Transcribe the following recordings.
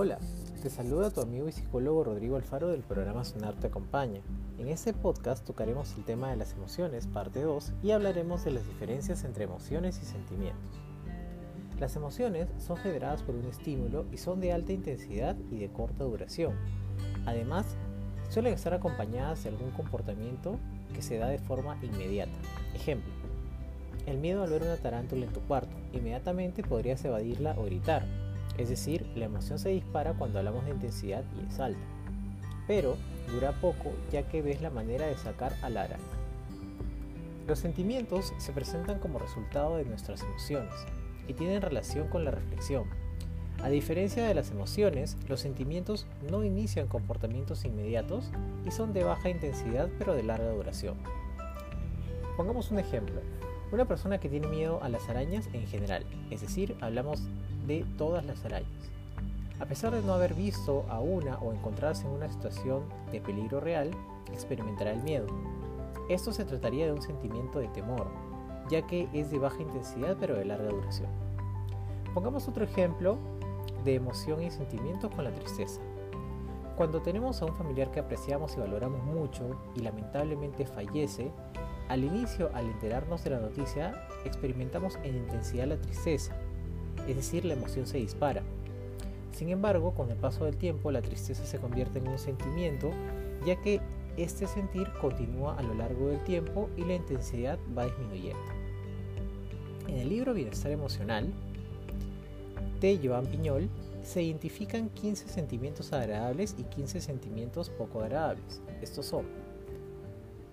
Hola, te saluda tu amigo y psicólogo Rodrigo Alfaro del programa Sonar Te Acompaña. En este podcast tocaremos el tema de las emociones, parte 2, y hablaremos de las diferencias entre emociones y sentimientos. Las emociones son generadas por un estímulo y son de alta intensidad y de corta duración. Además, suelen estar acompañadas de algún comportamiento que se da de forma inmediata. Ejemplo, el miedo al ver una tarántula en tu cuarto. Inmediatamente podrías evadirla o gritar. Es decir, la emoción se dispara cuando hablamos de intensidad y es alta. Pero dura poco ya que ves la manera de sacar a la araña. Los sentimientos se presentan como resultado de nuestras emociones y tienen relación con la reflexión. A diferencia de las emociones, los sentimientos no inician comportamientos inmediatos y son de baja intensidad pero de larga duración. Pongamos un ejemplo. Una persona que tiene miedo a las arañas en general, es decir, hablamos de todas las arañas. A pesar de no haber visto a una o encontrarse en una situación de peligro real, experimentará el miedo. Esto se trataría de un sentimiento de temor, ya que es de baja intensidad pero de larga duración. Pongamos otro ejemplo de emoción y sentimientos con la tristeza. Cuando tenemos a un familiar que apreciamos y valoramos mucho y lamentablemente fallece, al inicio, al enterarnos de la noticia, experimentamos en intensidad la tristeza, es decir, la emoción se dispara. Sin embargo, con el paso del tiempo, la tristeza se convierte en un sentimiento, ya que este sentir continúa a lo largo del tiempo y la intensidad va disminuyendo. En el libro Bienestar Emocional de Joan Piñol se identifican 15 sentimientos agradables y 15 sentimientos poco agradables. Estos son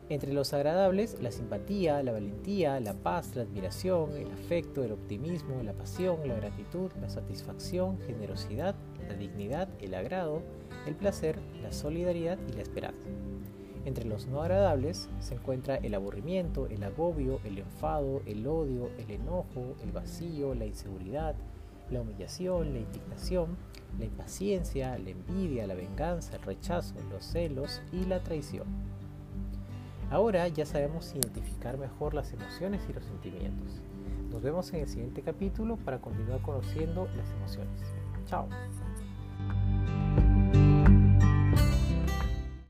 entre los agradables, la simpatía, la valentía, la paz, la admiración, el afecto, el optimismo, la pasión, la gratitud, la satisfacción, generosidad, la dignidad, el agrado, el placer, la solidaridad y la esperanza. Entre los no agradables se encuentra el aburrimiento, el agobio, el enfado, el odio, el enojo, el vacío, la inseguridad, la humillación, la indignación, la impaciencia, la envidia, la venganza, el rechazo, los celos y la traición. Ahora ya sabemos identificar mejor las emociones y los sentimientos. Nos vemos en el siguiente capítulo para continuar conociendo las emociones. Chao.